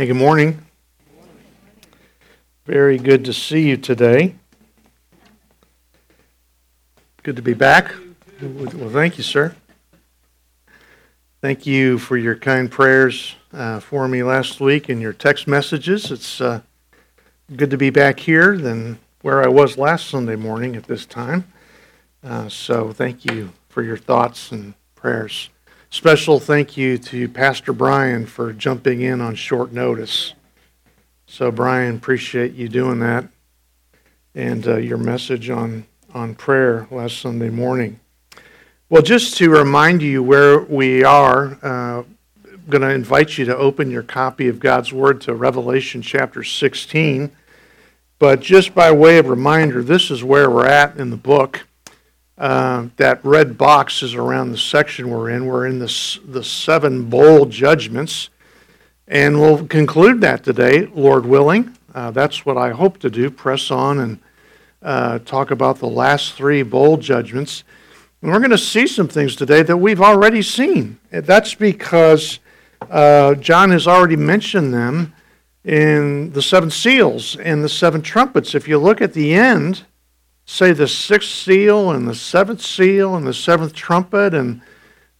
Hey, good morning. Very good to see you today. Good to be back. Well, thank you, sir. Thank you for your kind prayers uh, for me last week and your text messages. It's uh, good to be back here than where I was last Sunday morning at this time. Uh, so thank you for your thoughts and prayers. Special thank you to Pastor Brian for jumping in on short notice. So, Brian, appreciate you doing that and uh, your message on, on prayer last Sunday morning. Well, just to remind you where we are, uh, I'm going to invite you to open your copy of God's Word to Revelation chapter 16. But just by way of reminder, this is where we're at in the book. Uh, that red box is around the section we're in. We're in the, the seven bowl judgments. And we'll conclude that today, Lord willing. Uh, that's what I hope to do press on and uh, talk about the last three bowl judgments. And we're going to see some things today that we've already seen. That's because uh, John has already mentioned them in the seven seals and the seven trumpets. If you look at the end, say the sixth seal and the seventh seal and the seventh trumpet and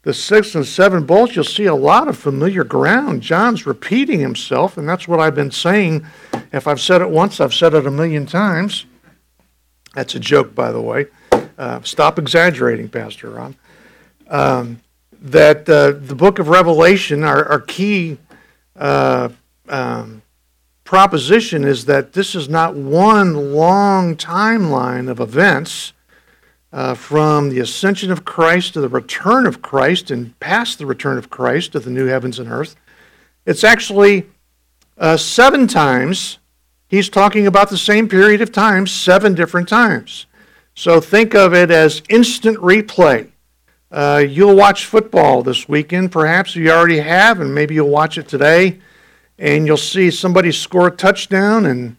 the sixth and seventh bowls, you'll see a lot of familiar ground. John's repeating himself, and that's what I've been saying. If I've said it once, I've said it a million times. That's a joke, by the way. Uh, stop exaggerating, Pastor Ron. Um, that uh, the book of Revelation, our, our key uh, um, proposition is that this is not one long timeline of events uh, from the ascension of Christ to the return of Christ and past the return of Christ to the new heavens and earth. It's actually uh, seven times. He's talking about the same period of time, seven different times. So think of it as instant replay. Uh, you'll watch football this weekend, perhaps you already have, and maybe you'll watch it today and you'll see somebody score a touchdown and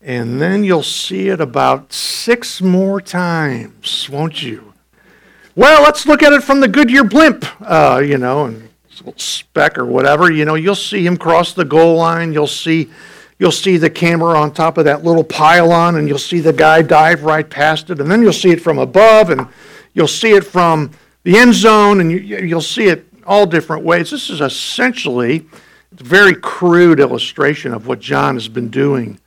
and then you'll see it about six more times, won't you? Well, let's look at it from the Goodyear blimp, uh, you know, and speck or whatever. You know, you'll see him cross the goal line. You'll see, you'll see the camera on top of that little pylon, and you'll see the guy dive right past it. And then you'll see it from above, and you'll see it from the end zone, and you, you'll see it all different ways. This is essentially very crude illustration of what John has been doing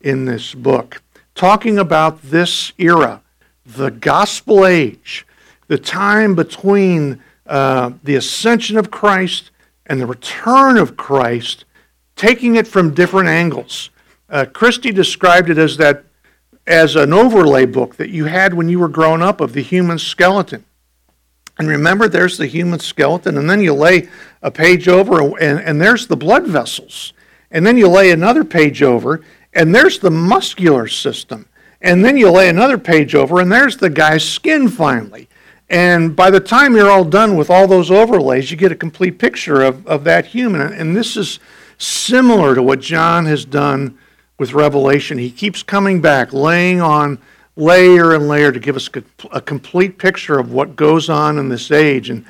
in this book, talking about this era, the gospel age, the time between uh, the ascension of Christ and the return of Christ, taking it from different angles. Uh, Christie described it as that as an overlay book that you had when you were growing up of the human skeleton. And remember, there's the human skeleton, and then you lay a page over, and, and there's the blood vessels. And then you lay another page over, and there's the muscular system. And then you lay another page over, and there's the guy's skin finally. And by the time you're all done with all those overlays, you get a complete picture of, of that human. And this is similar to what John has done with Revelation. He keeps coming back, laying on layer and layer to give us a complete picture of what goes on in this age. And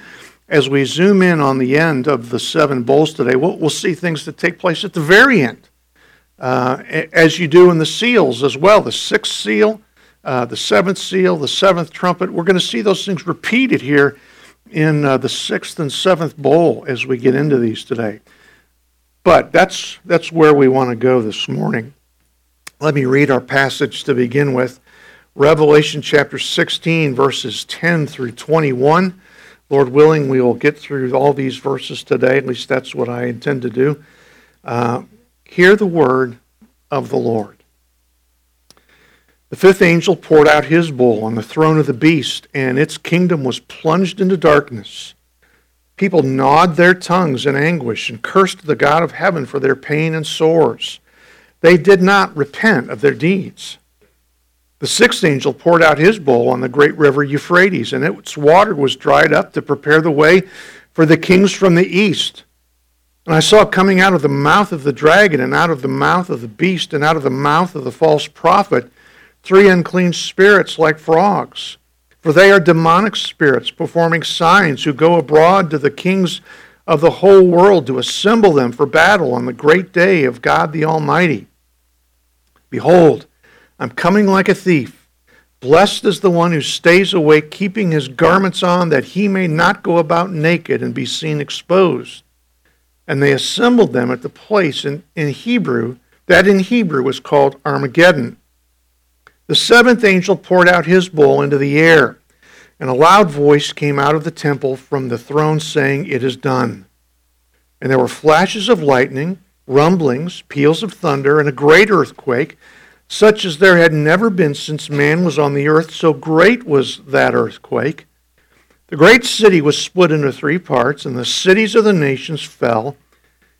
as we zoom in on the end of the seven bowls today, we'll, we'll see things that take place at the very end, uh, as you do in the seals as well. The sixth seal, uh, the seventh seal, the seventh trumpet. We're going to see those things repeated here in uh, the sixth and seventh bowl as we get into these today. But that's, that's where we want to go this morning. Let me read our passage to begin with. Revelation chapter 16, verses 10 through 21. Lord willing, we will get through all these verses today. At least that's what I intend to do. Uh, hear the word of the Lord. The fifth angel poured out his bowl on the throne of the beast, and its kingdom was plunged into darkness. People gnawed their tongues in anguish and cursed the God of heaven for their pain and sores. They did not repent of their deeds. The sixth angel poured out his bowl on the great river Euphrates, and its water was dried up to prepare the way for the kings from the east. And I saw coming out of the mouth of the dragon, and out of the mouth of the beast, and out of the mouth of the false prophet, three unclean spirits like frogs. For they are demonic spirits performing signs who go abroad to the kings of the whole world to assemble them for battle on the great day of God the Almighty. Behold, I'm coming like a thief. Blessed is the one who stays awake, keeping his garments on, that he may not go about naked and be seen exposed. And they assembled them at the place in, in Hebrew, that in Hebrew was called Armageddon. The seventh angel poured out his bowl into the air, and a loud voice came out of the temple from the throne saying, It is done. And there were flashes of lightning, rumblings, peals of thunder, and a great earthquake, such as there had never been since man was on the earth, so great was that earthquake. The great city was split into three parts, and the cities of the nations fell.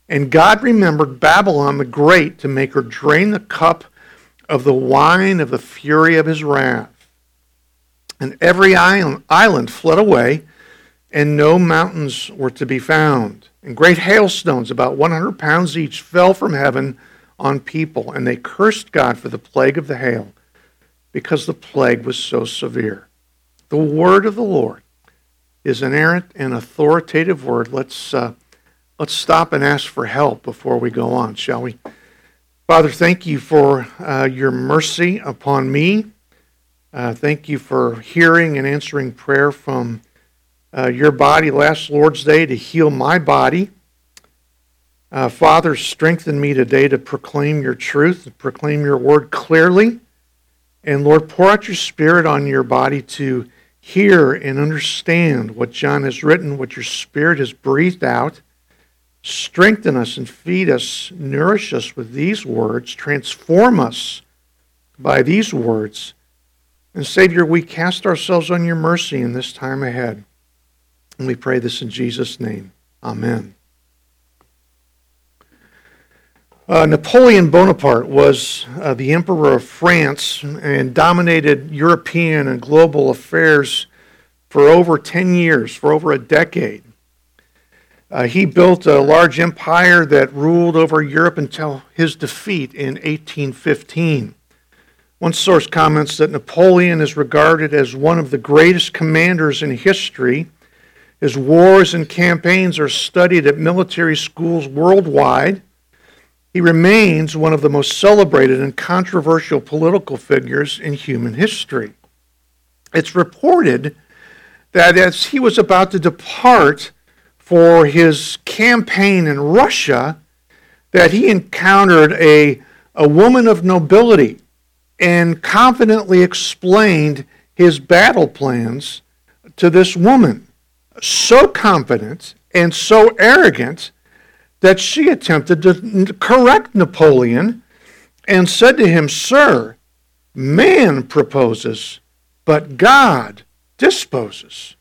And God remembered Babylon the Great to make her drain the cup of the wine of the fury of his wrath. And every island, fled away, and no mountains were to be found. And great hailstones, about 100 pounds each, fell from heaven on people, and they cursed God for the plague of the hail, because the plague was so severe. The word of the Lord is inerrant and authoritative word. Let's, uh, let's stop and ask for help before we go on, shall we? Father, thank you for uh, your mercy upon me. Uh, thank you for hearing and answering prayer from uh, your body last Lord's Day to heal my body. Uh, Father, strengthen me today to proclaim your truth, to proclaim your word clearly. And Lord, pour out your spirit on your body to hear and understand what John has written, what your spirit has breathed out. Strengthen us and feed us, nourish us with these words, transform us by these words. And Savior, we cast ourselves on your mercy in this time ahead. And we pray this in Jesus' name. Amen. Uh, Napoleon Bonaparte was uh, the Emperor of France and dominated European and global affairs for over 10 years, for over a decade. Uh, he built a large empire that ruled over Europe until his defeat in 1815. One source comments that Napoleon is regarded as one of the greatest commanders in history. His wars and campaigns are studied at military schools worldwide. He remains one of the most celebrated and controversial political figures in human history. It's reported that as he was about to depart, for his campaign in Russia that he encountered a, a woman of nobility and confidently explained his battle plans to this woman. So confident and so arrogant that she attempted to correct Napoleon and said to him, Sir, man proposes, but God disposes.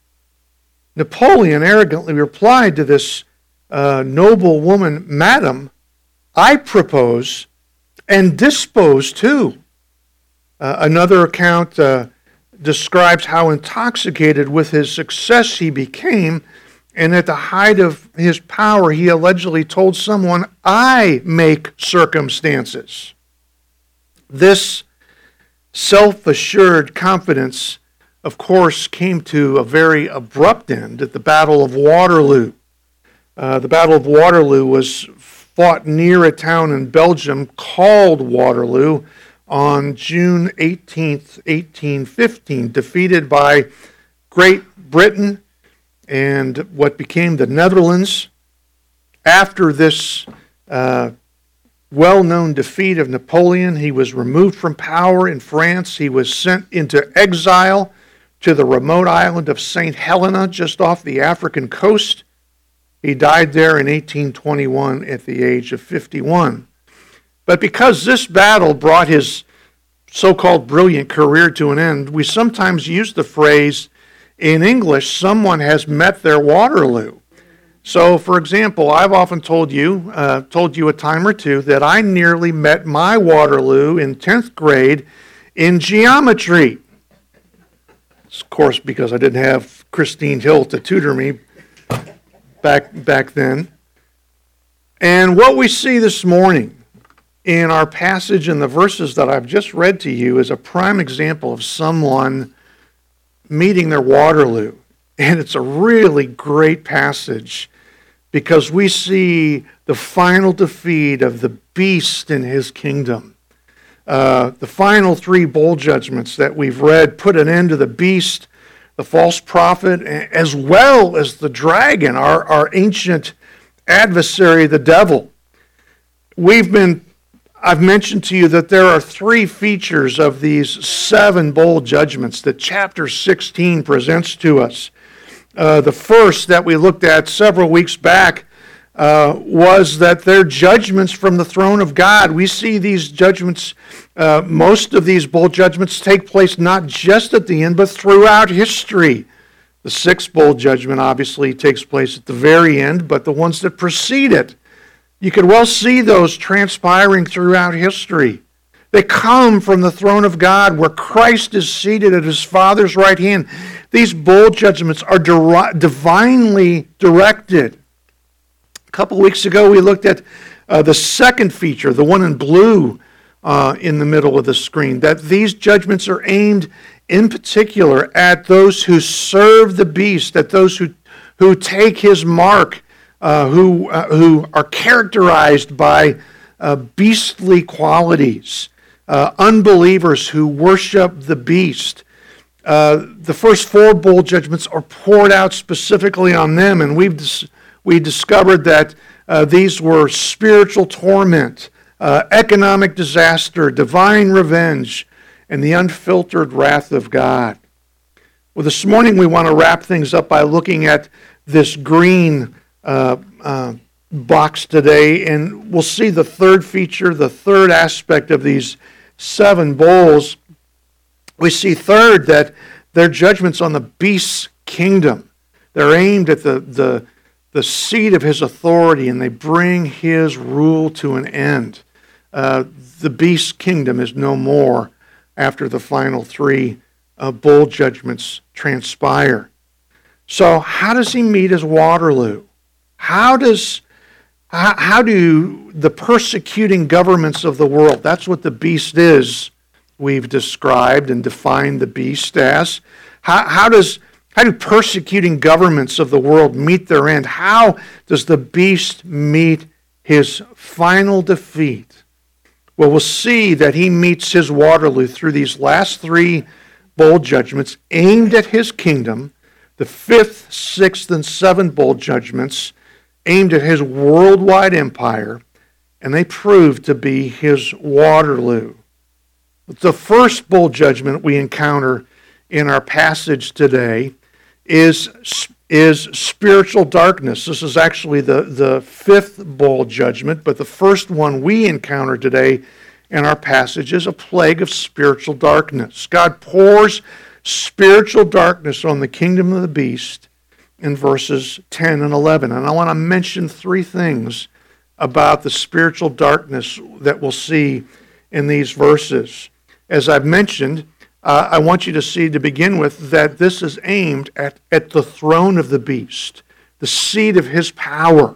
Napoleon arrogantly replied to this uh, noble woman, Madam, I propose and dispose too. Uh, another account uh, describes how intoxicated with his success he became, and at the height of his power, he allegedly told someone, I make circumstances. This self assured confidence of course, came to a very abrupt end at the Battle of Waterloo. Uh, the Battle of Waterloo was fought near a town in Belgium called Waterloo on June 18, 1815, defeated by Great Britain and what became the Netherlands. After this uh, well known defeat of Napoleon, he was removed from power in France. He was sent into exile to the remote island of St. Helena, just off the African coast. He died there in 1821 at the age of 51. But because this battle brought his so called brilliant career to an end, we sometimes use the phrase in English, someone has met their Waterloo. So, for example, I've often told you, uh, told you a time or two, that I nearly met my Waterloo in 10th grade in geometry. Of course, because I didn't have Christine Hill to tutor me back, back then. And what we see this morning in our passage in the verses that I've just read to you is a prime example of someone meeting their Waterloo. And it's a really great passage because we see the final defeat of the beast in his kingdom. Uh, the final three bowl judgments that we've read put an end to the beast, the false prophet, as well as the dragon, our, our ancient adversary, the devil. We've been, I've mentioned to you that there are three features of these seven bowl judgments that chapter 16 presents to us. Uh, the first that we looked at several weeks back uh, was that they're judgments from the throne of God. We see these judgments, uh, most of these bowl judgments take place not just at the end, but throughout history. The sixth bowl judgment obviously takes place at the very end, but the ones that precede it, you could well see those transpiring throughout history. They come from the throne of God where Christ is seated at his Father's right hand. These bowl judgments are divinely directed. A couple weeks ago, we looked at uh, the second feature, the one in blue uh, in the middle of the screen, that these judgments are aimed in particular at those who serve the beast, at those who, who take his mark, uh, who, uh, who are characterized by uh, beastly qualities, uh, unbelievers who worship the beast. the first four bowl judgments are poured out specifically on them, and we've dis- we discovered that uh, these were spiritual torment, uh, economic disaster, divine revenge, and the unfiltered wrath of God. Well, this morning we want to wrap things up by looking at this green uh, uh box today, and we'll see the third feature, the third aspect of these seven bowls. We see, third, that they're judgments on the beast's kingdom. They're aimed at the, the the seat of his authority and they bring his rule to an end. Uh, the beast's kingdom is no more after the final three uh, bowl judgments transpire. So, how does he meet his Waterloo? How does how, how do the persecuting governments of the world? That's what the beast is. We've described and defined the beast as. How, how does how do persecuting governments of the world meet their end? How does the beast meet his final defeat? Well, we'll see that he meets his Waterloo through these last three bowl judgments aimed at his kingdom, the fifth, sixth, and seventh bowl judgments aimed at his worldwide empire, and they proved to be his Waterloo. The first bowl judgment we encounter in our passage today is, is spiritual darkness. This is actually the, the fifth bowl judgment, but the first one we encounter today in our passage is a plague of spiritual darkness. God pours spiritual darkness on the kingdom of the beast in verses 10 and 11. And I want to mention three things about the spiritual darkness that we'll see in these verses. As I've mentioned, uh, I want you to see to begin with that this is aimed at, at the throne of the beast, the seat of his power,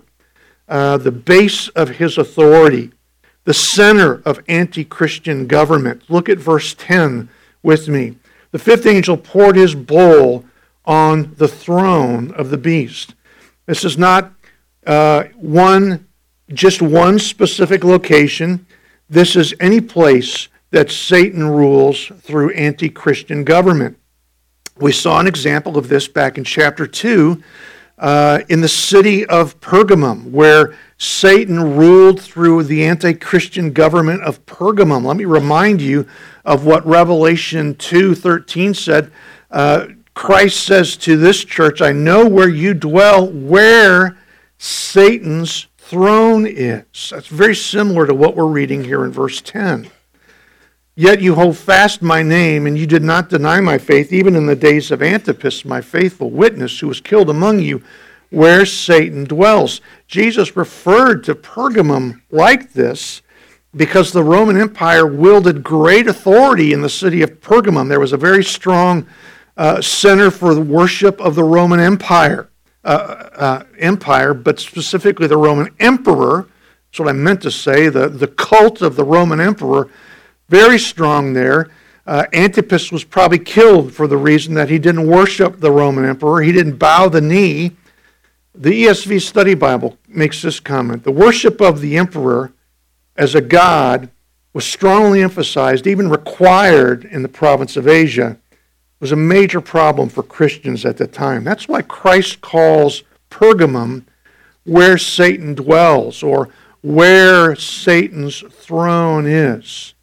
uh, the base of his authority, the center of anti Christian government. Look at verse 10 with me. The fifth angel poured his bowl on the throne of the beast. This is not uh, one, just one specific location. This is any place that Satan rules through anti Christian government. We saw an example of this back in chapter 2 uh, in the city of Pergamum, where Satan ruled through the anti Christian government of Pergamum. Let me remind you of what Revelation 2:13 said. Uh, Christ says to this church, I know where you dwell, where Satan's throne is. That's very similar to what we're reading here in verse 10. Yet you hold fast my name, and you did not deny my faith, even in the days of Antipas, my faithful witness, who was killed among you, where Satan dwells. Jesus referred to Pergamum like this because the Roman Empire wielded great authority in the city of Pergamum. There was a very strong uh, center for the worship of the Roman Empire, uh, uh, empire, but specifically the Roman emperor. That's what I meant to say. The, the cult of the Roman emperor very strong there. Uh, Antipas was probably killed for the reason that he didn't worship the Roman emperor. He didn't bow the knee. The ESV Study Bible makes this comment The worship of the emperor as a god was strongly emphasized, even required in the province of Asia, was a major problem for Christians at the time. That's why Christ calls Pergamum where Satan dwells or where Satan's throne is.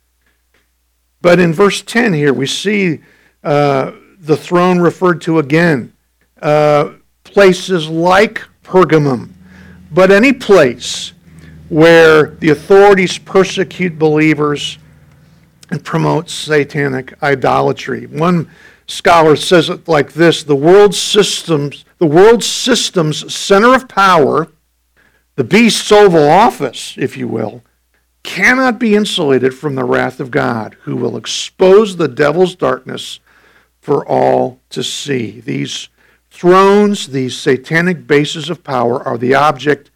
But in verse 10 here, we see uh, the throne referred to again. Uh, places like Pergamum, but any place where the authorities persecute believers and promote satanic idolatry. One scholar says it like this the world systems the world system's center of power the beast's oval office if you will cannot be insulated from the wrath of god who will expose the devil's darkness for all to see these thrones these satanic bases of power are the object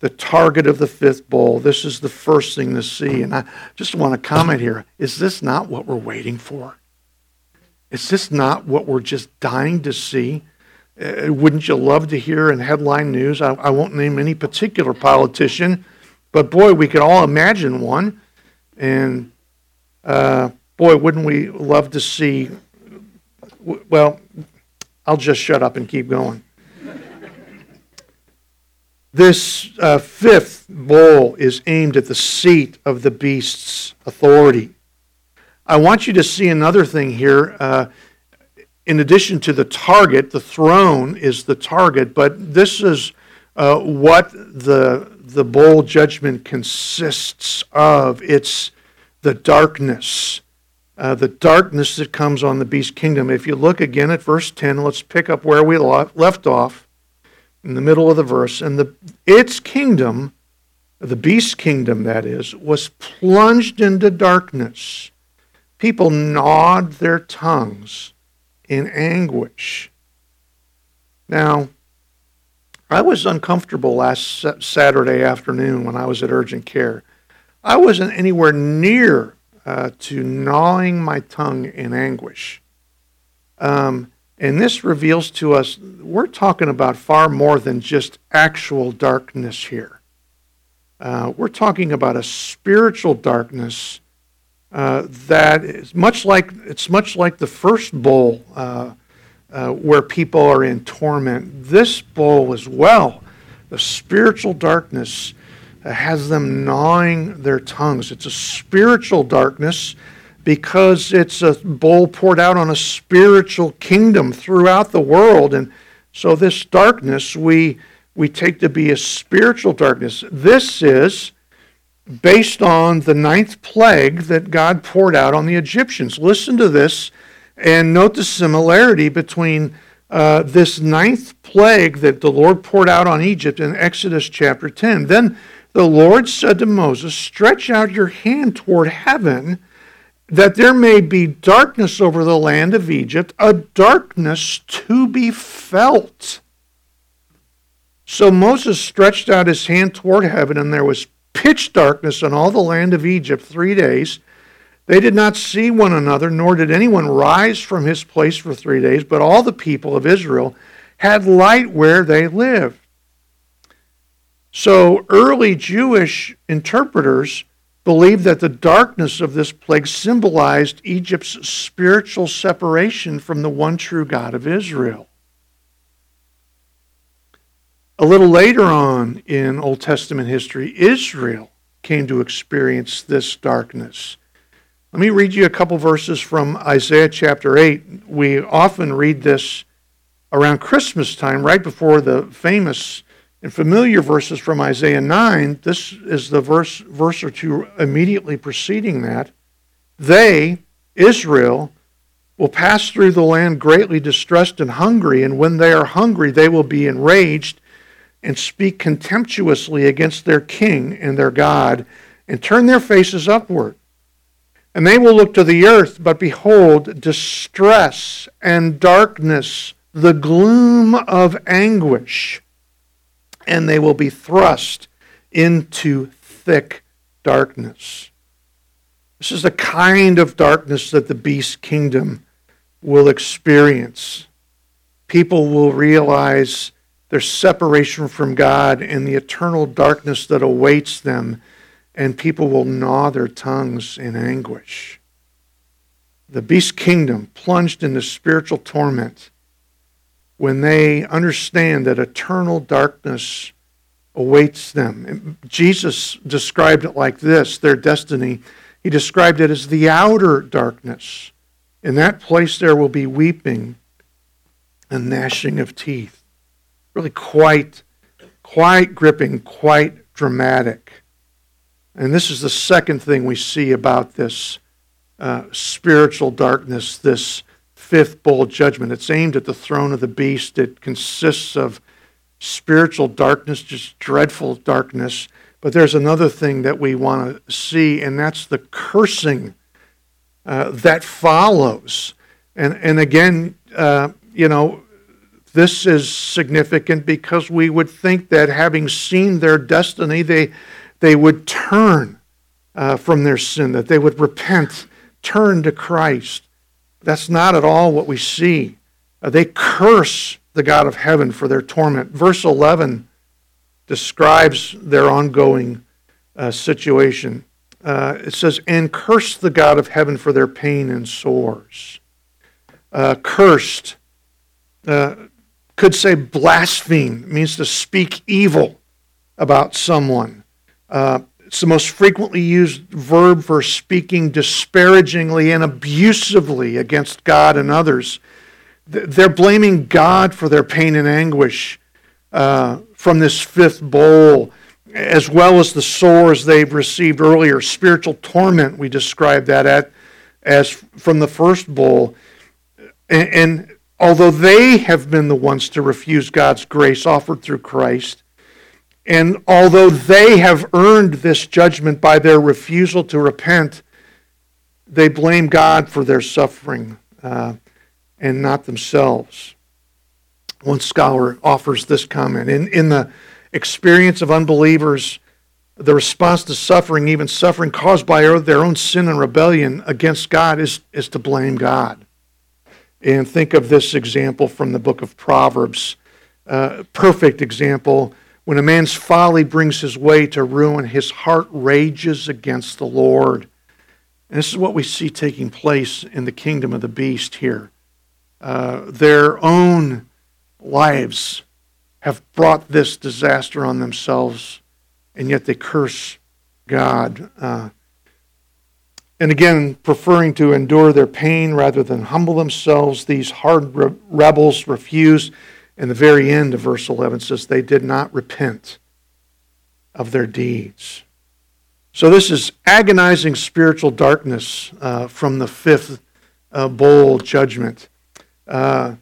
the target of the fifth bowl. This is the first thing to see. And I just want to comment here is this not what we're waiting for? Is this not what we're just dying to see? Uh, wouldn't you love to hear in headline news? I, I won't name any particular politician, but boy, we could all imagine one. And uh, boy, wouldn't we love to see? Well, I'll just shut up and keep going. This uh, fifth bowl is aimed at the seat of the beast's authority. I want you to see another thing here. Uh, in addition to the target, the throne is the target, but this is uh, what the, the bowl judgment consists of. It's the darkness, uh, the darkness that comes on the beast kingdom. If you look again at verse 10, let's pick up where we left off in the middle of the verse, and the, its kingdom, the beast's kingdom, that is, was plunged into darkness. People gnawed their tongues in anguish. Now, I was uncomfortable last Saturday afternoon when I was at urgent care. I wasn't anywhere near uh, to gnawing my tongue in anguish. Um, and this reveals to us we're talking about far more than just actual darkness here. Uh, we're talking about a spiritual darkness uh, that is much like it's much like the first bowl uh, uh where people are in torment. This bowl as well, the spiritual darkness has them gnawing their tongues. It's a spiritual darkness because it's a bowl poured out on a spiritual kingdom throughout the world. And so this darkness we, we take to be a spiritual darkness. This is based on the ninth plague that God poured out on the Egyptians. Listen to this and note the similarity between uh, this ninth plague that the Lord poured out on Egypt in Exodus chapter 10. Then the Lord said to Moses, Stretch out your hand toward heaven that there may be darkness over the land of Egypt, a darkness to be felt. So Moses stretched out his hand toward heaven, and there was pitch darkness on all the land of Egypt three days. They did not see one another, nor did anyone rise from his place for three days, but all the people of Israel had light where they lived. So early Jewish interpreters believed that the darkness of this plague symbolized Egypt's spiritual separation from the one true God of Israel. A little later on in Old Testament history, Israel came to experience this darkness. Let me read you a couple verses from Isaiah chapter 8. We often read this around Christmas time, right before the famous and familiar verses from Isaiah 9, this is the verse, verse or two immediately preceding that. They, Israel, will pass through the land greatly distressed and hungry, and when they are hungry, they will be enraged and speak contemptuously against their king and their God, and turn their faces upward. And they will look to the earth, but behold, distress and darkness, the gloom of anguish and they will be thrust into thick darkness. This is the kind of darkness that the beast kingdom will experience. People will realize their separation from God and the eternal darkness that awaits them, and people will gnaw their tongues in anguish. The beast kingdom plunged into spiritual torment when they understand that eternal darkness awaits them. Jesus described it like this their destiny. He described it as the outer darkness. In that place, there will be weeping and gnashing of teeth. Really quite, quite gripping, quite dramatic. And this is the second thing we see about this uh, spiritual darkness, this fifth bowl judgment. It's aimed at the throne of the beast. It consists of spiritual darkness, just dreadful darkness. But there's another thing that we want to see, and that's the cursing uh, that follows. And, and again, uh, you know, this is significant because we would think that having seen their destiny, they, they would turn uh, from their sin, that they would repent, turn to Christ. That's not at all what we see. Uh, they curse the God of heaven for their torment. Verse 11 describes their ongoing uh, situation. Uh, it says, And curse the God of heaven for their pain and sores. Uh, cursed uh, could say blaspheme, means to speak evil about someone. Uh, it's the most frequently used verb for speaking disparagingly and abusively against God and others. They're blaming God for their pain and anguish uh, from this fifth bowl, as well as the sores they've received earlier. Spiritual torment, we described that at, as from the first bowl. And, and although they have been the ones to refuse God's grace offered through Christ, and although they have earned this judgment by their refusal to repent, they blame God for their suffering. Uh, and not themselves. One scholar offers this comment In, in the experience of unbelievers, the response to suffering, even suffering caused by their own sin and rebellion against God, is, is to blame God. And think of this example from the book of Proverbs. Uh, perfect example. When a man's folly brings his way to ruin, his heart rages against the Lord. And this is what we see taking place in the kingdom of the beast here. Uh, their own lives have brought this disaster on themselves, and yet they curse God. Uh, and again, preferring to endure their pain rather than humble themselves, these hard re- rebels refuse. And the very end of verse 11 says, They did not repent of their deeds. So, this is agonizing spiritual darkness uh, from the fifth uh, bowl judgment. Uh,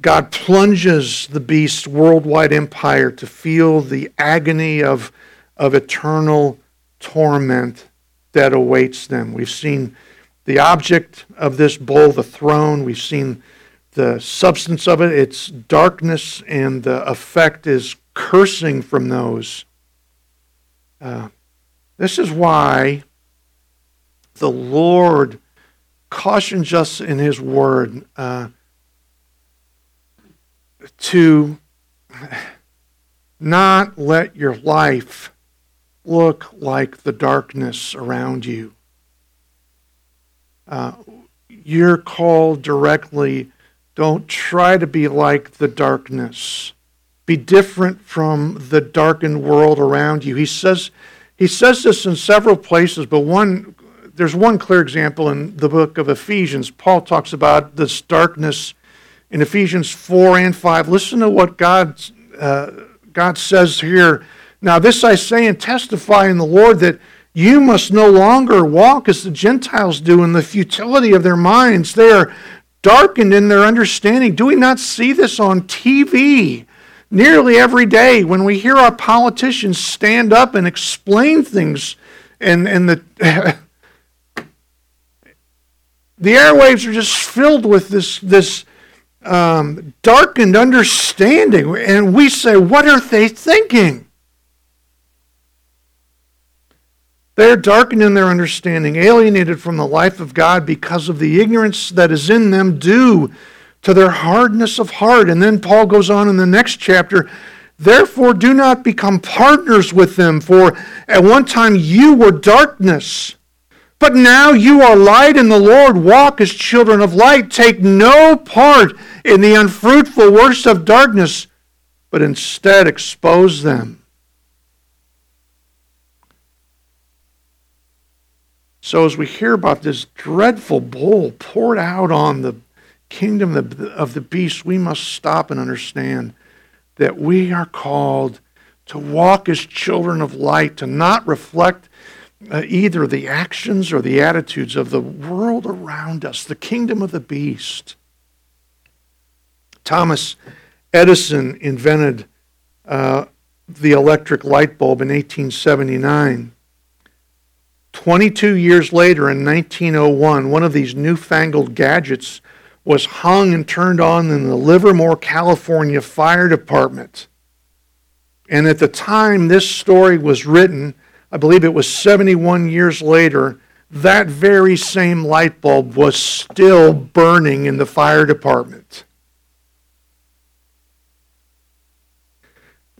God plunges the beast's worldwide empire to feel the agony of, of eternal torment that awaits them. We've seen the object of this bowl, the throne. We've seen the substance of it, its darkness, and the effect is cursing from those. Uh, this is why the Lord cautions us in His Word. Uh, to not let your life look like the darkness around you. Uh, you're called directly. Don't try to be like the darkness. Be different from the darkened world around you. He says, he says this in several places, but one there's one clear example in the book of Ephesians. Paul talks about this darkness in Ephesians 4 and 5. Listen to what God, uh, God says here. Now, this I say and testify in the Lord that you must no longer walk as the Gentiles do in the futility of their minds. They are darkened in their understanding. Do we not see this on TV nearly every day when we hear our politicians stand up and explain things and, and the. the airwaves are just filled with this, this um, darkened understanding. And we say, what are they thinking? They're darkened in their understanding, alienated from the life of God because of the ignorance that is in them due to their hardness of heart. And then Paul goes on in the next chapter Therefore, do not become partners with them, for at one time you were darkness. But now you are light in the Lord. Walk as children of light. Take no part in the unfruitful works of darkness, but instead expose them. So, as we hear about this dreadful bowl poured out on the kingdom of the beast, we must stop and understand that we are called to walk as children of light, to not reflect uh, either the actions or the attitudes of the world around us, the kingdom of the beast. Thomas Edison invented uh, the electric light bulb in 1879. 22 years later, in 1901, one of these newfangled gadgets was hung and turned on in the Livermore, California Fire Department. And at the time this story was written, I believe it was 71 years later, that very same light bulb was still burning in the fire department.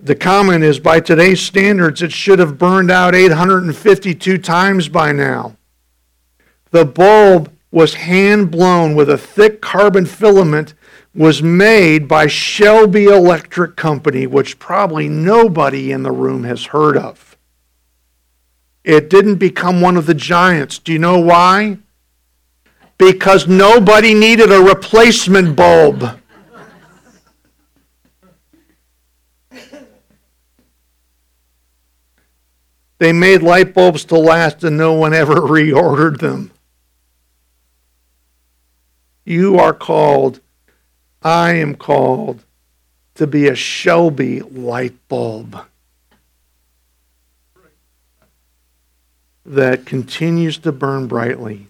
The comment is by today's standards, it should have burned out 852 times by now. The bulb was hand blown with a thick carbon filament was made by Shelby Electric Company, which probably nobody in the room has heard of. It didn't become one of the giants. Do you know why? Because nobody needed a replacement bulb. They made light bulbs to last and no one ever reordered them. You are called, I am called to be a Shelby light bulb that continues to burn brightly.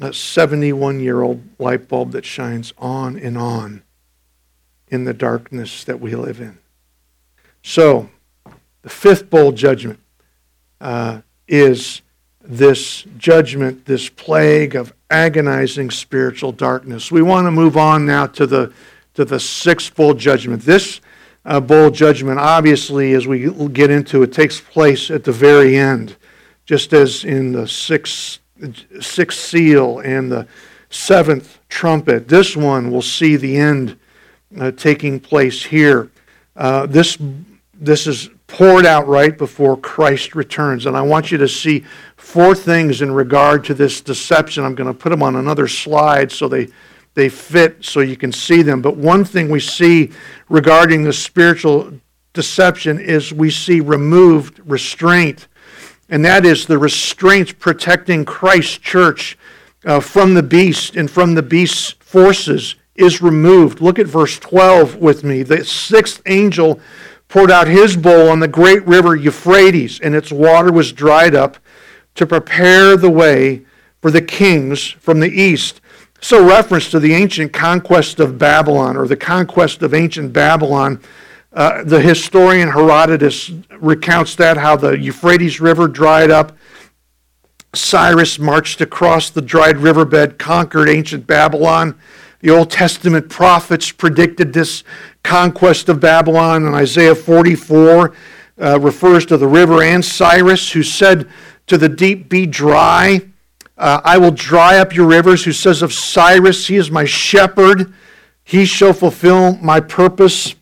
A 71 year old light bulb that shines on and on in the darkness that we live in. So, the fifth bowl judgment uh, is this judgment, this plague of agonizing spiritual darkness. We want to move on now to the, to the sixth bowl judgment. This uh, bowl judgment, obviously, as we get into it, takes place at the very end, just as in the sixth, sixth seal and the seventh trumpet. This one will see the end uh, taking place here. Uh, this, this is poured out right before Christ returns. And I want you to see four things in regard to this deception. I'm going to put them on another slide so they, they fit so you can see them. But one thing we see regarding the spiritual deception is we see removed restraint. And that is the restraint protecting Christ's church uh, from the beast and from the beast's forces is removed. Look at verse 12 with me. The sixth angel poured out his bowl on the great river Euphrates, and its water was dried up to prepare the way for the kings from the east. So, reference to the ancient conquest of Babylon or the conquest of ancient Babylon. Uh, the historian Herodotus recounts that how the Euphrates River dried up. Cyrus marched across the dried riverbed, conquered ancient Babylon. The Old Testament prophets predicted this conquest of Babylon, and Isaiah 44 uh, refers to the river and Cyrus, who said to the deep, Be dry. Uh, I will dry up your rivers, who says of Cyrus, He is my shepherd. He shall fulfill my purpose.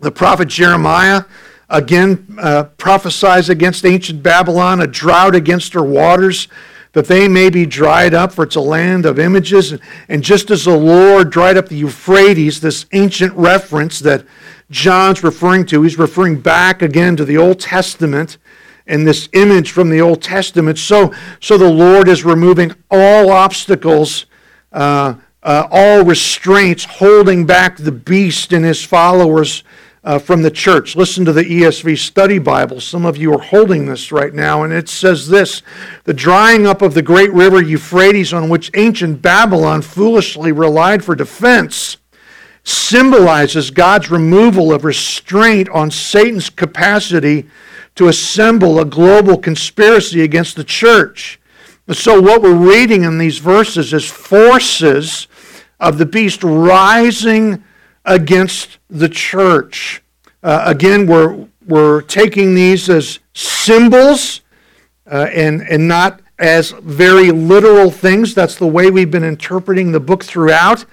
The prophet Jeremiah again uh, prophesies against ancient Babylon, a drought against her waters that they may be dried up, for it's a land of images. And just as the Lord dried up the Euphrates, this ancient reference that John's referring to, he's referring back again to the Old Testament and this image from the Old Testament. So, so the Lord is removing all obstacles, uh, uh, all restraints, holding back the beast and his followers uh, from the church. Listen to the ESV Study Bible. Some of you are holding this right now, and it says this The drying up of the great river Euphrates, on which ancient Babylon foolishly relied for defense, symbolizes God's removal of restraint on Satan's capacity to assemble a global conspiracy against the church. So, what we're reading in these verses is forces of the beast rising against the church. Uh, again, we're, we're taking these as symbols uh, and, and not as very literal things. That's the way we've been interpreting the book throughout.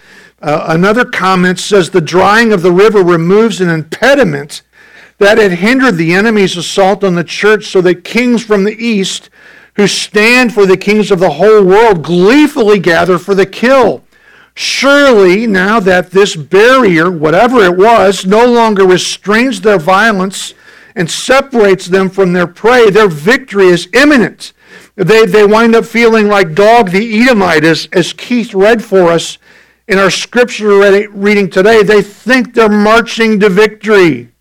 Uh, another comment says the drying of the river removes an impediment that had hindered the enemy's assault on the church, so that kings from the east, who stand for the kings of the whole world, gleefully gather for the kill. Surely, now that this barrier, whatever it was, no longer restrains their violence and separates them from their prey, their victory is imminent. They, they wind up feeling like Doeg the Edomite, as, as Keith read for us in our scripture reading today. They think they're marching to victory.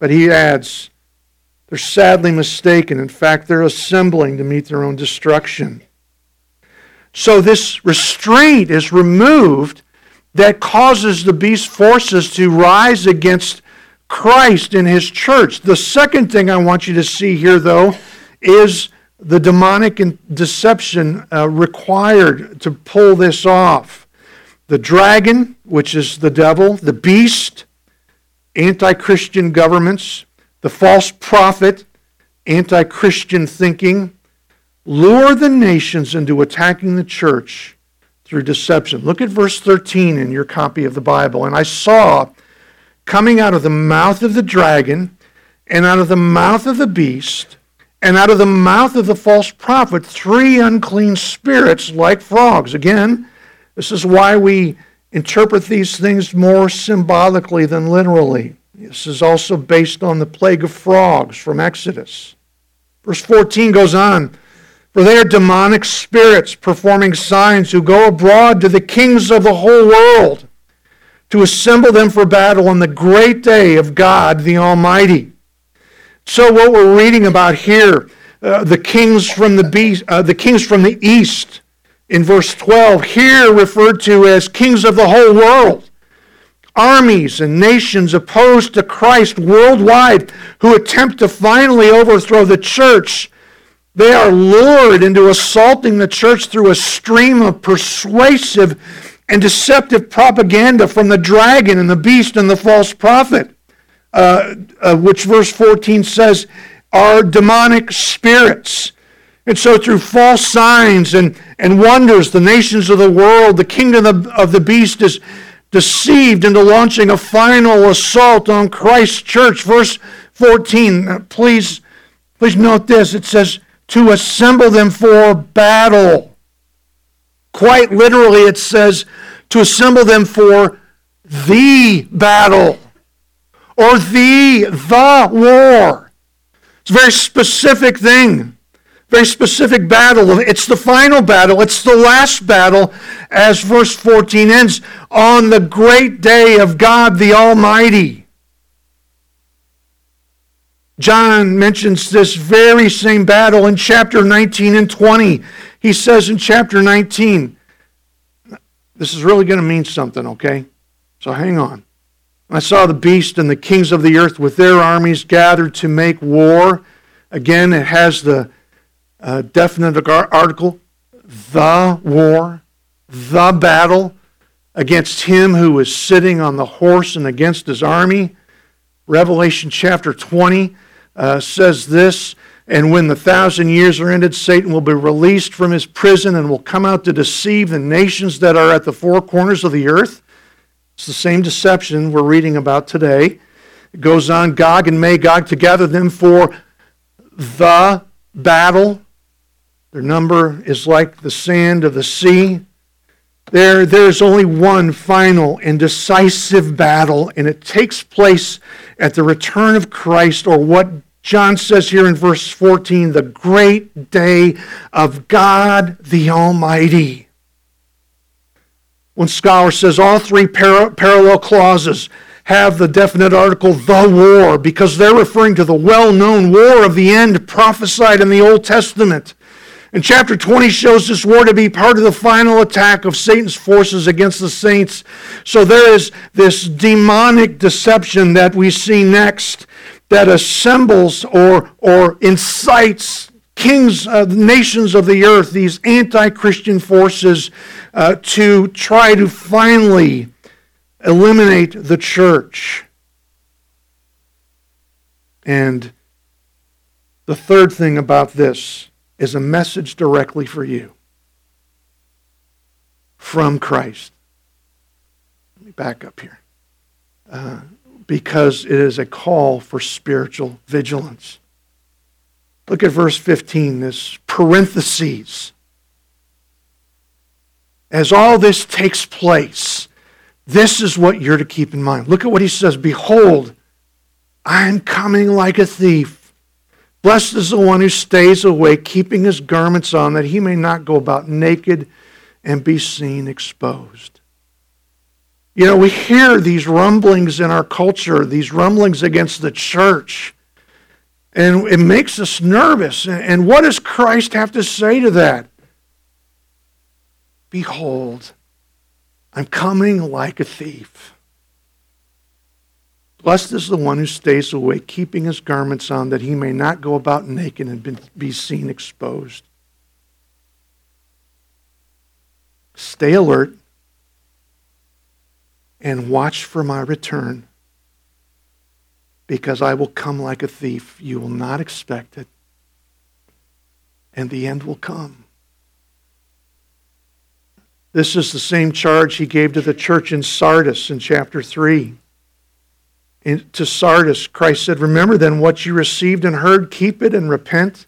But he adds, they're sadly mistaken. In fact, they're assembling to meet their own destruction. So this restraint is removed that causes the beast forces to rise against Christ and his church. The second thing I want you to see here, though, is the demonic deception uh, required to pull this off. The dragon, which is the devil, the beast, anti Christian governments, the false prophet, anti Christian thinking, lure the nations into attacking the church through deception. Look at verse 13 in your copy of the Bible. And I saw coming out of the mouth of the dragon, and out of the mouth of the beast, and out of the mouth of the false prophet, three unclean spirits like frogs. Again, this is why we interpret these things more symbolically than literally. This is also based on the plague of frogs from Exodus. Verse 14 goes on for they are demonic spirits performing signs who go abroad to the kings of the whole world to assemble them for battle on the great day of God the Almighty. So what we're reading about here, uh, the kings from the beast, uh, the kings from the east, in verse 12, here referred to as kings of the whole world, armies and nations opposed to Christ worldwide, who attempt to finally overthrow the church they are lured into assaulting the church through a stream of persuasive and deceptive propaganda from the dragon and the beast and the false prophet, uh, uh, which verse 14 says are demonic spirits. And so, through false signs and, and wonders, the nations of the world, the kingdom of, of the beast is deceived into launching a final assault on Christ's church. Verse 14, uh, please, please note this. It says, to assemble them for battle. Quite literally, it says to assemble them for the battle or the the war. It's a very specific thing, very specific battle. It's the final battle. It's the last battle, as verse 14 ends, on the great day of God the Almighty. John mentions this very same battle in chapter 19 and 20. He says in chapter 19, this is really going to mean something, okay? So hang on. I saw the beast and the kings of the earth with their armies gathered to make war. Again, it has the uh, definite article, the war, the battle against him who is sitting on the horse and against his army. Revelation chapter 20 uh, says this And when the thousand years are ended, Satan will be released from his prison and will come out to deceive the nations that are at the four corners of the earth. It's the same deception we're reading about today. It goes on Gog and Magog to gather them for the battle. Their number is like the sand of the sea. There, there's only one final and decisive battle, and it takes place at the return of Christ, or what John says here in verse 14, the great day of God the Almighty. One scholar says all three par- parallel clauses have the definite article, the war, because they're referring to the well known war of the end prophesied in the Old Testament. And chapter 20 shows this war to be part of the final attack of Satan's forces against the saints. So there is this demonic deception that we see next that assembles or, or incites kings, uh, nations of the earth, these anti Christian forces, uh, to try to finally eliminate the church. And the third thing about this is a message directly for you from Christ. Let me back up here. Uh, because it is a call for spiritual vigilance. Look at verse 15, this parentheses. As all this takes place, this is what you're to keep in mind. Look at what he says Behold, I am coming like a thief. Blessed is the one who stays awake, keeping his garments on, that he may not go about naked and be seen exposed. You know, we hear these rumblings in our culture, these rumblings against the church, and it makes us nervous. And what does Christ have to say to that? Behold, I'm coming like a thief. Blessed is the one who stays awake, keeping his garments on, that he may not go about naked and be seen exposed. Stay alert and watch for my return, because I will come like a thief. You will not expect it, and the end will come. This is the same charge he gave to the church in Sardis in chapter 3. In, to Sardis, Christ said, Remember then what you received and heard, keep it and repent.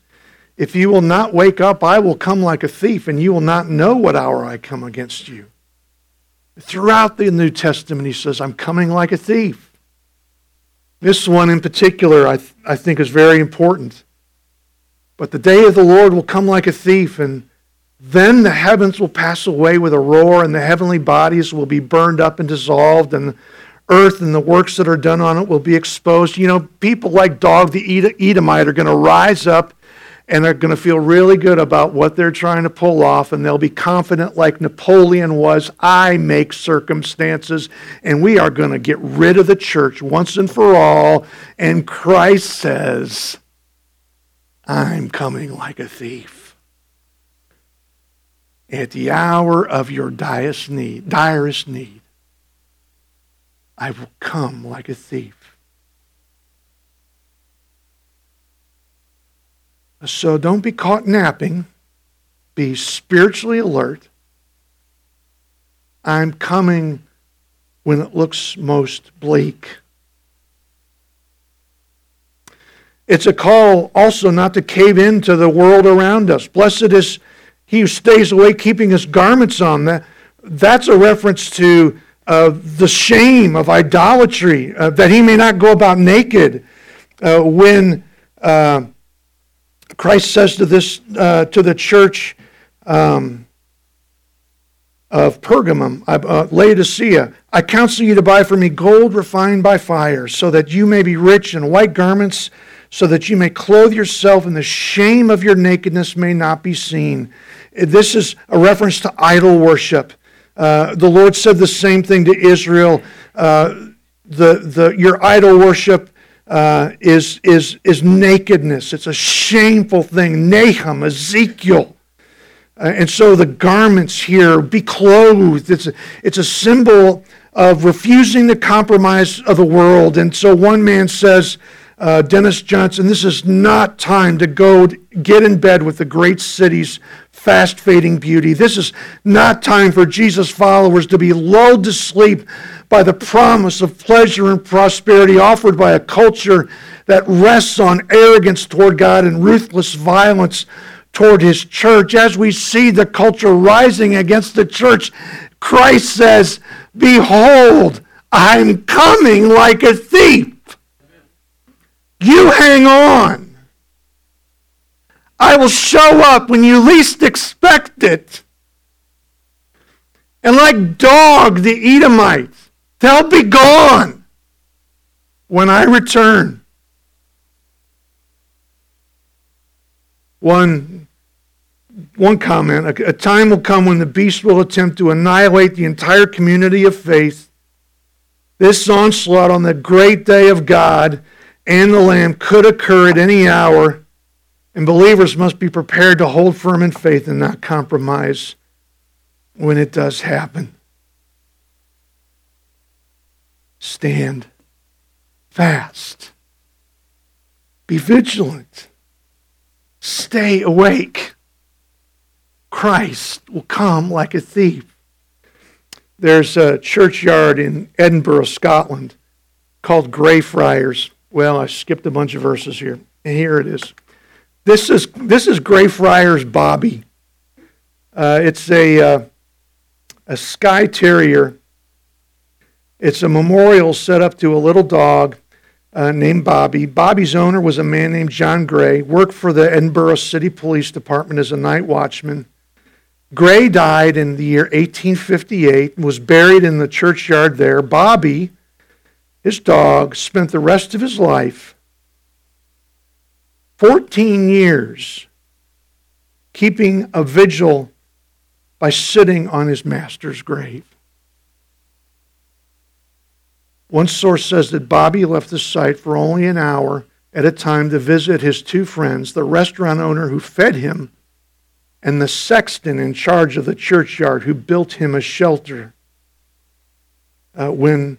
If you will not wake up, I will come like a thief, and you will not know what hour I come against you. Throughout the New Testament, he says, I'm coming like a thief. This one in particular, I, th- I think, is very important. But the day of the Lord will come like a thief, and then the heavens will pass away with a roar, and the heavenly bodies will be burned up and dissolved, and earth and the works that are done on it will be exposed. You know, people like Doeg the Edomite are going to rise up and they're going to feel really good about what they're trying to pull off, and they'll be confident, like Napoleon was I make circumstances, and we are going to get rid of the church once and for all. And Christ says, I'm coming like a thief. At the hour of your direst need, direst need, I will come like a thief. So don't be caught napping. Be spiritually alert. I'm coming when it looks most bleak. It's a call also not to cave into the world around us. Blessed is he who stays awake, keeping his garments on. That, that's a reference to uh, the shame of idolatry, uh, that he may not go about naked. Uh, when uh, Christ says to this uh, to the church um, of Pergamum, uh, Laodicea, I counsel you to buy for me gold refined by fire, so that you may be rich in white garments, so that you may clothe yourself, and the shame of your nakedness may not be seen. This is a reference to idol worship. Uh, the Lord said the same thing to Israel. Uh, the, the, your idol worship uh, is, is, is nakedness. It's a shameful thing. Nahum, Ezekiel. Uh, and so the garments here, be clothed. It's a, it's a symbol of refusing the compromise of the world. And so one man says, uh, Dennis Johnson, this is not time to go get in bed with the great city's fast fading beauty. This is not time for Jesus' followers to be lulled to sleep by the promise of pleasure and prosperity offered by a culture that rests on arrogance toward God and ruthless violence toward his church. As we see the culture rising against the church, Christ says, Behold, I'm coming like a thief. You hang on. I will show up when you least expect it. And like Doeg, the Edomites, they'll be gone when I return. One, one comment a, a time will come when the beast will attempt to annihilate the entire community of faith. This onslaught on the great day of God and the Lamb could occur at any hour And believers must be prepared to hold firm in faith and not compromise when it does happen. Stand fast. Be vigilant. Stay awake. Christ will come like a thief. There's a churchyard in Edinburgh, Scotland, called Greyfriars. Well, I skipped a bunch of verses here. And here it is. This is this is Greyfriars Bobby. Uh, it's a uh, a Skye Terrier. It's a memorial set up to a little dog uh, named Bobby. Bobby's owner was a man named John Gray. Worked for the Edinburgh City Police Department as a night watchman. Gray died in the year 1858 and was buried in the churchyard there. Bobby, his dog, spent the rest of his life 14 years keeping a vigil by sitting on his master's grave. One source says that Bobby left the site for only an hour at a time to visit his two friends, the restaurant owner who fed him and the sexton in charge of the churchyard who built him a shelter. Uh, when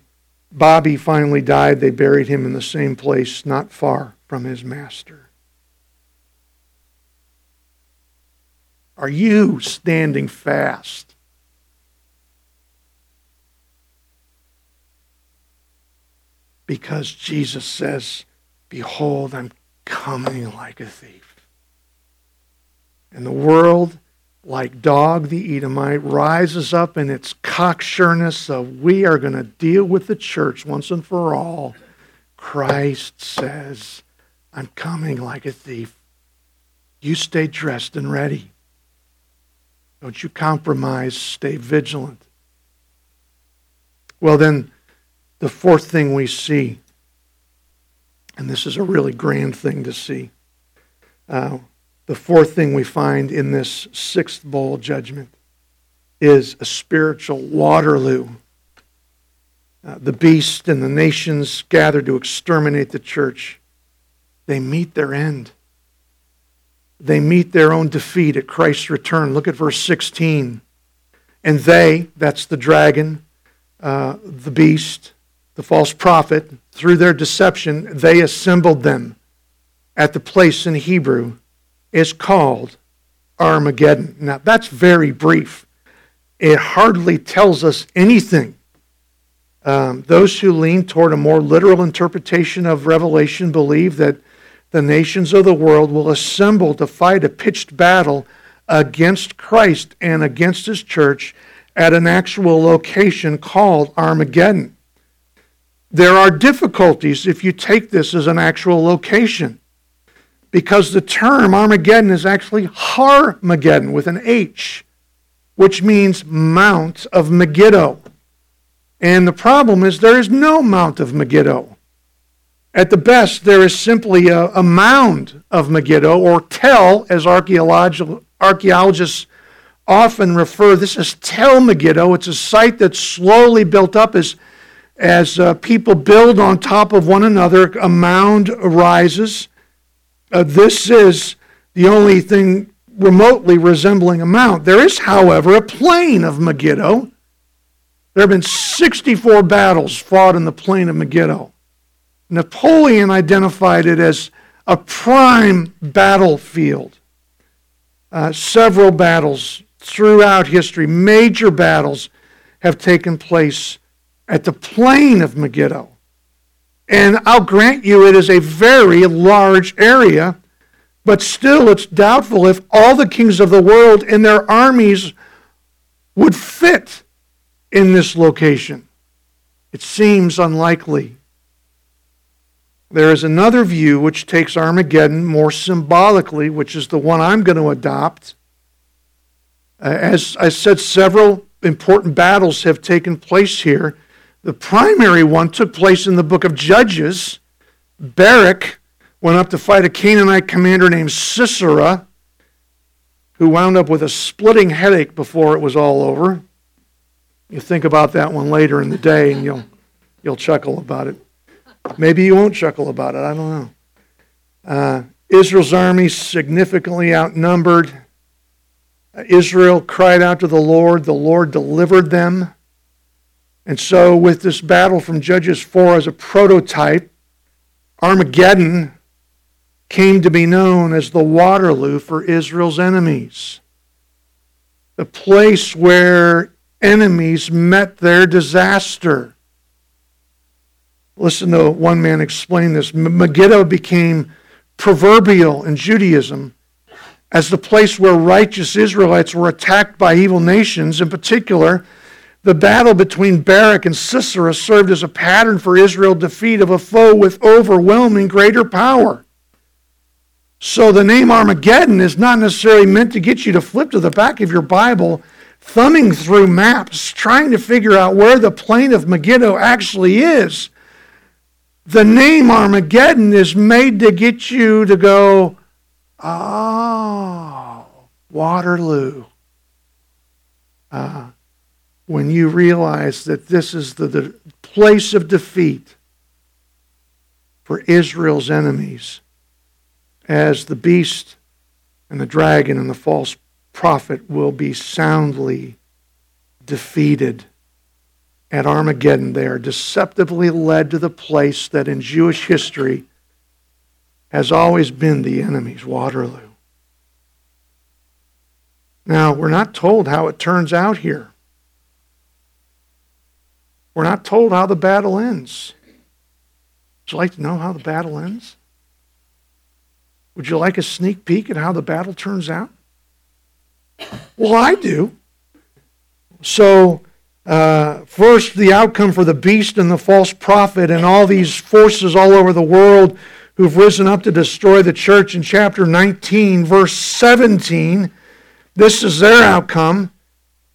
Bobby finally died, they buried him in the same place not far from his master. Are you standing fast? Because Jesus says, Behold, I'm coming like a thief. And the world, like Doeg the Edomite, rises up in its cocksureness of we are going to deal with the church once and for all. Christ says, I'm coming like a thief. You stay dressed and ready. Don't you compromise. Stay vigilant. Well, then, the fourth thing we see, and this is a really grand thing to see, uh, the fourth thing we find in this sixth bowl judgment is a spiritual Waterloo. Uh, the beast and the nations gathered to exterminate the church. They meet their end they meet their own defeat at Christ's return. Look at verse 16. And they, that's the dragon, uh, the beast, the false prophet, through their deception, they assembled them at the place in Hebrew is called Armageddon. Now, that's very brief. It hardly tells us anything. Um, those who lean toward a more literal interpretation of Revelation believe that the nations of the world will assemble to fight a pitched battle against Christ and against his church at an actual location called Armageddon. There are difficulties if you take this as an actual location because the term Armageddon is actually Harmageddon with an H, which means Mount of Megiddo. And the problem is there is no Mount of Megiddo. At the best, there is simply a, a mound of Megiddo, or Tell, as archaeologists often refer. This is Tell Megiddo. It's a site that's slowly built up as, as uh, people build on top of one another. A mound arises. Uh, this is the only thing remotely resembling a mount. There is, however, a plain of Megiddo. There have been 64 battles fought in the plain of Megiddo. Napoleon identified it as a prime battlefield. Uh, several battles throughout history, major battles, have taken place at the plain of Megiddo. And I'll grant you it is a very large area, but still it's doubtful if all the kings of the world and their armies would fit in this location. It seems unlikely. There is another view which takes Armageddon more symbolically, which is the one I'm going to adopt. Uh, as I said, several important battles have taken place here. The primary one took place in the book of Judges. Barak went up to fight a Canaanite commander named Sisera, who wound up with a splitting headache before it was all over. You think about that one later in the day and you'll, you'll chuckle about it. Maybe you won't chuckle about it. I don't know. Uh, Israel's army significantly outnumbered. Israel cried out to the Lord. The Lord delivered them. And so, with this battle from Judges 4 as a prototype, Armageddon came to be known as the Waterloo for Israel's enemies. The place where enemies met their disaster. Listen to one man explain this. Megiddo became proverbial in Judaism as the place where righteous Israelites were attacked by evil nations. In particular, the battle between Barak and Sisera served as a pattern for Israel's defeat of a foe with overwhelming greater power. So the name Armageddon is not necessarily meant to get you to flip to the back of your Bible, thumbing through maps, trying to figure out where the plain of Megiddo actually is. The name Armageddon is made to get you to go, oh, Waterloo. Uh, when you realize that this is the, the place of defeat for Israel's enemies, as the beast and the dragon and the false prophet will be soundly defeated at Armageddon, they are deceptively led to the place that in Jewish history has always been the enemy's Waterloo. Now, we're not told how it turns out here. We're not told how the battle ends. Would you like to know how the battle ends? Would you like a sneak peek at how the battle turns out? Well, I do. So, uh, first, the outcome for the beast and the false prophet and all these forces all over the world who've risen up to destroy the church in chapter 19, verse 17. This is their outcome.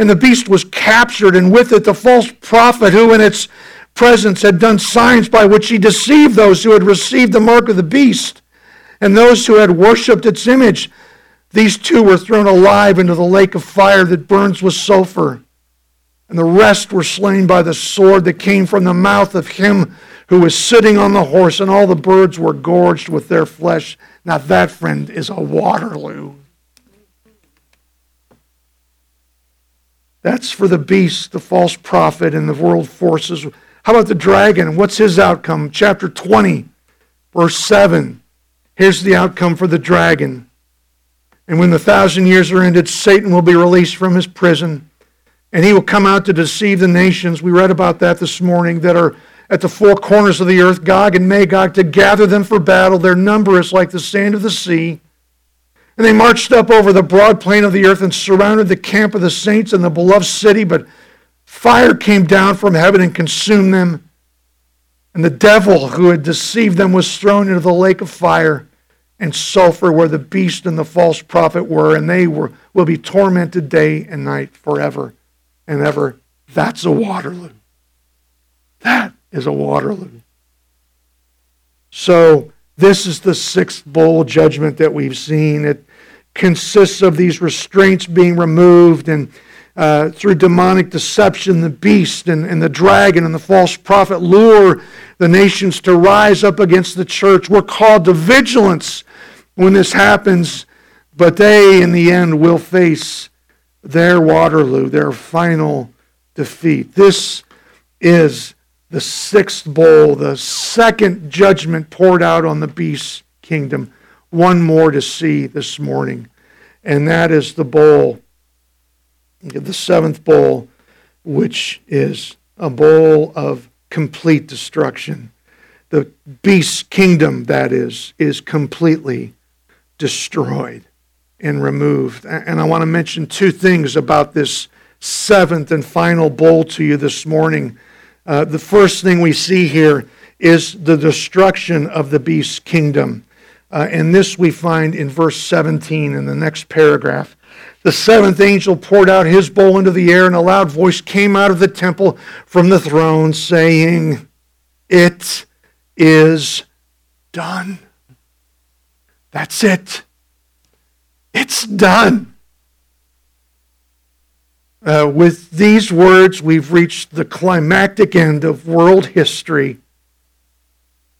And the beast was captured, and with it the false prophet who in its presence had done signs by which he deceived those who had received the mark of the beast and those who had worshipped its image. These two were thrown alive into the lake of fire that burns with sulfur. And the rest were slain by the sword that came from the mouth of him who was sitting on the horse, and all the birds were gorged with their flesh. Now, that, friend, is a Waterloo. That's for the beast, the false prophet, and the world forces. How about the dragon? What's his outcome? Chapter 20, verse 7. Here's the outcome for the dragon. And when the thousand years are ended, Satan will be released from his prison, and he will come out to deceive the nations. We read about that this morning that are at the four corners of the earth, Gog and Magog, to gather them for battle. Their number is like the sand of the sea. And they marched up over the broad plain of the earth and surrounded the camp of the saints and the beloved city, but fire came down from heaven and consumed them. And the devil who had deceived them was thrown into the lake of fire and sulfur where the beast and the false prophet were, and they were, will be tormented day and night forever and ever. That's a Waterloo. That is a Waterloo. So, this is the sixth bowl judgment that we've seen. It consists of these restraints being removed and uh, through demonic deception, the beast and, and the dragon and the false prophet lure the nations to rise up against the church. We're called to vigilance when this happens, but they, in the end, will face their Waterloo, their final defeat. This is the sixth bowl, the second judgment poured out on the beast's kingdom one more to see this morning, and that is the bowl, the seventh bowl, which is a bowl of complete destruction. The beast's kingdom, that is, is completely destroyed and removed. And I want to mention two things about this seventh and final bowl to you this morning. Uh, the first thing we see here is the destruction of the beast's kingdom. Uh, and this we find in verse 17 in the next paragraph. The seventh angel poured out his bowl into the air, and a loud voice came out of the temple from the throne, saying, It is done. That's it. It's done. Uh, with these words, we've reached the climactic end of world history.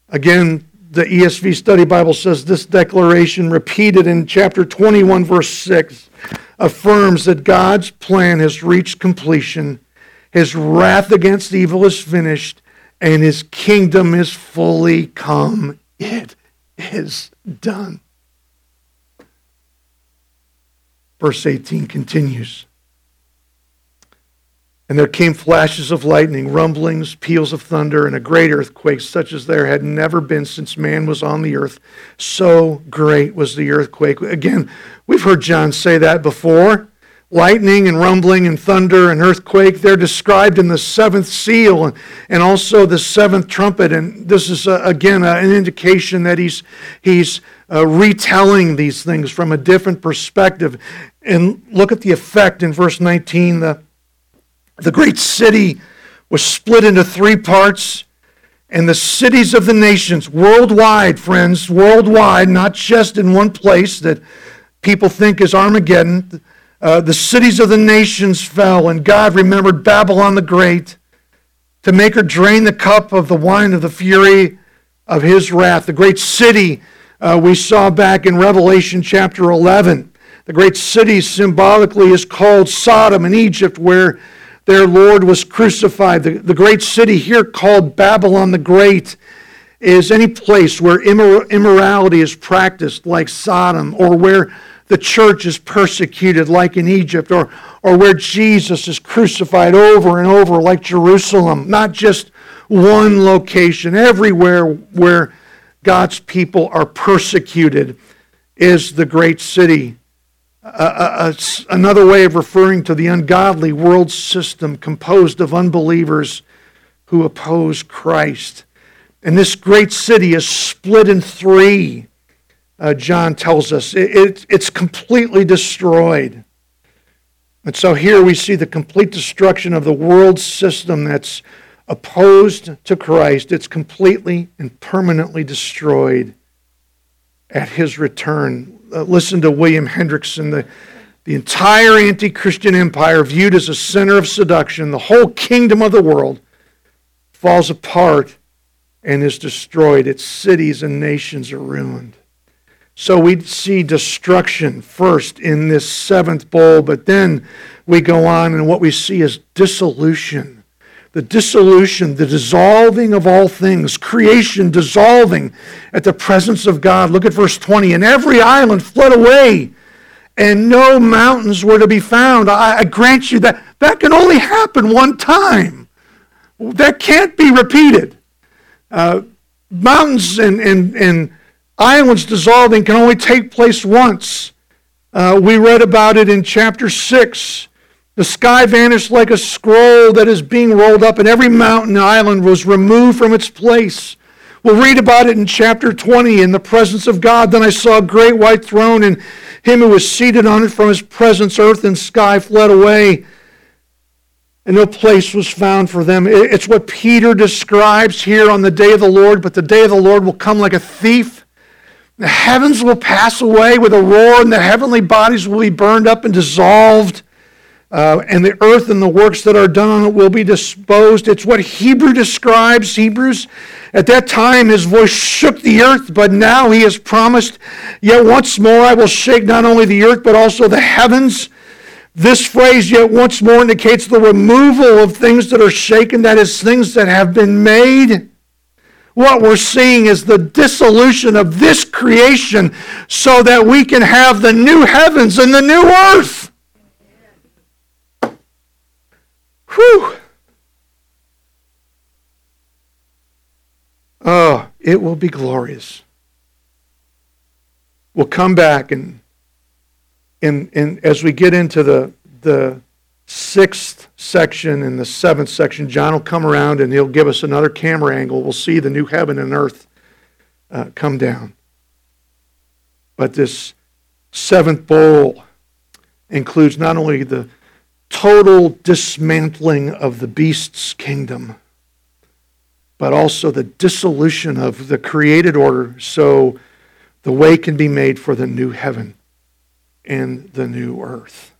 Again, the ESV Study Bible says this declaration, repeated in chapter 21, verse 6, affirms that God's plan has reached completion, his wrath against evil is finished, and his kingdom is fully come. It is done. Verse 18 continues. And there came flashes of lightning, rumblings, peals of thunder, and a great earthquake, such as there had never been since man was on the earth. So great was the earthquake. Again, we've heard John say that before. Lightning and rumbling and thunder and earthquake, they're described in the seventh seal and also the seventh trumpet. And this is, uh, again, uh, an indication that he's, he's uh, retelling these things from a different perspective. And look at the effect in verse 19. The the great city was split into three parts, and the cities of the nations, worldwide, friends, worldwide, not just in one place that people think is Armageddon, uh, the cities of the nations fell, and God remembered Babylon the Great to make her drain the cup of the wine of the fury of his wrath. The great city uh, we saw back in Revelation chapter 11. The great city symbolically is called Sodom in Egypt, where their Lord was crucified. The, the great city here called Babylon the Great is any place where immor- immorality is practiced, like Sodom, or where the church is persecuted, like in Egypt, or, or where Jesus is crucified over and over, like Jerusalem. Not just one location, everywhere where God's people are persecuted is the great city another way of referring to the ungodly world system composed of unbelievers who oppose Christ. And this great city is split in three, uh, John tells us. It, it, it's completely destroyed. And so here we see the complete destruction of the world system that's opposed to Christ. It's completely and permanently destroyed at his return uh, listen to William Hendriksen, the, the entire anti Christian empire viewed as a center of seduction, the whole kingdom of the world falls apart and is destroyed. Its cities and nations are ruined. So we see destruction first in this seventh bowl, but then we go on and what we see is dissolution the dissolution, the dissolving of all things, creation dissolving at the presence of God. Look at verse 20. And every island fled away, and no mountains were to be found. I, I grant you that that can only happen one time. That can't be repeated. Uh, mountains and, and, and islands dissolving can only take place once. Uh, we read about it in chapter 6 the sky vanished like a scroll that is being rolled up, and every mountain and island was removed from its place. We'll read about it in chapter 20 in the presence of God. Then I saw a great white throne, and him who was seated on it from his presence, earth and sky fled away, and no place was found for them. It's what Peter describes here on the day of the Lord, but the day of the Lord will come like a thief. The heavens will pass away with a roar, and the heavenly bodies will be burned up and dissolved uh, and the earth and the works that are done on it will be disposed. It's what Hebrew describes. Hebrews, at that time, his voice shook the earth, but now he has promised, Yet once more I will shake not only the earth, but also the heavens. This phrase, yet once more, indicates the removal of things that are shaken, that is, things that have been made. What we're seeing is the dissolution of this creation so that we can have the new heavens and the new earth. Whew! Oh, it will be glorious. We'll come back and, and, and as we get into the, the sixth section and the seventh section, John will come around and he'll give us another camera angle. We'll see the new heaven and earth uh, come down. But this seventh bowl includes not only the total dismantling of the beast's kingdom, but also the dissolution of the created order so the way can be made for the new heaven and the new earth.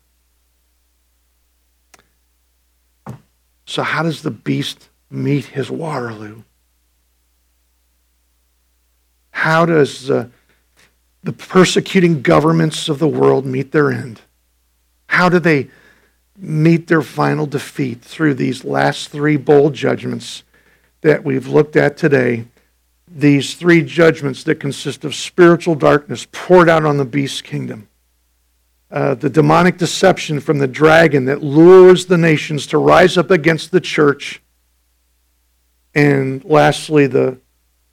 So, how does the beast meet his Waterloo? How does uh, the persecuting governments of the world meet their end? How do they meet their final defeat through these last three bowl judgments that we've looked at today? These three judgments that consist of spiritual darkness poured out on the beast's kingdom. Uh, the demonic deception from the dragon that lures the nations to rise up against the church. And lastly, the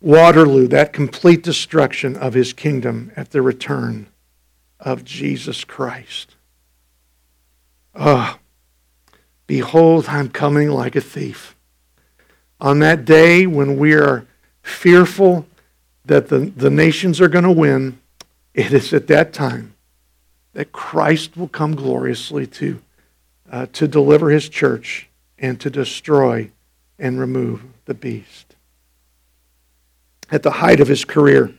Waterloo, that complete destruction of his kingdom at the return of Jesus Christ. Oh, behold, I'm coming like a thief. On that day when we are fearful that the, the nations are going to win, it is at that time that Christ will come gloriously to, uh, to deliver his church and to destroy and remove the beast at the height of his career.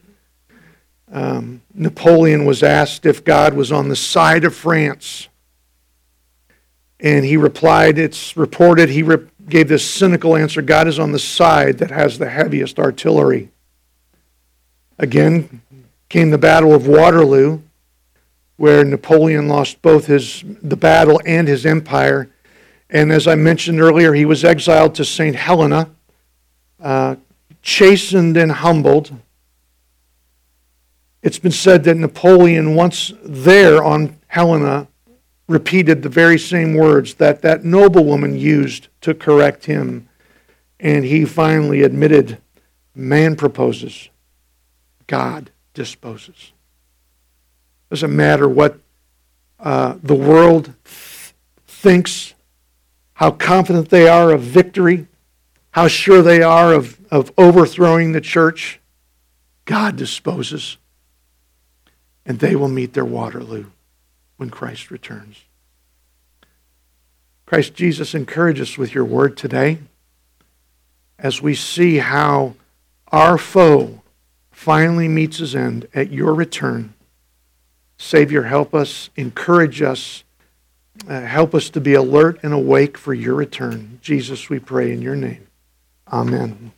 Um, Napoleon was asked if God was on the side of France. And he replied, it's reported, he re- gave this cynical answer God is on the side that has the heaviest artillery. Again came the Battle of Waterloo, where Napoleon lost both his, the battle and his empire. And as I mentioned earlier, he was exiled to St. Helena, uh, chastened and humbled. It's been said that Napoleon, once there on Helena, repeated the very same words that that noblewoman used to correct him. And he finally admitted man proposes, God disposes. Doesn't matter what uh, the world th- thinks, how confident they are of victory, how sure they are of of overthrowing the church, God disposes. And they will meet their Waterloo when Christ returns. Christ Jesus, encourage us with your word today as we see how our foe finally meets his end at your return. Savior, help us, encourage us, uh, help us to be alert and awake for your return. Jesus, we pray in your name. Amen.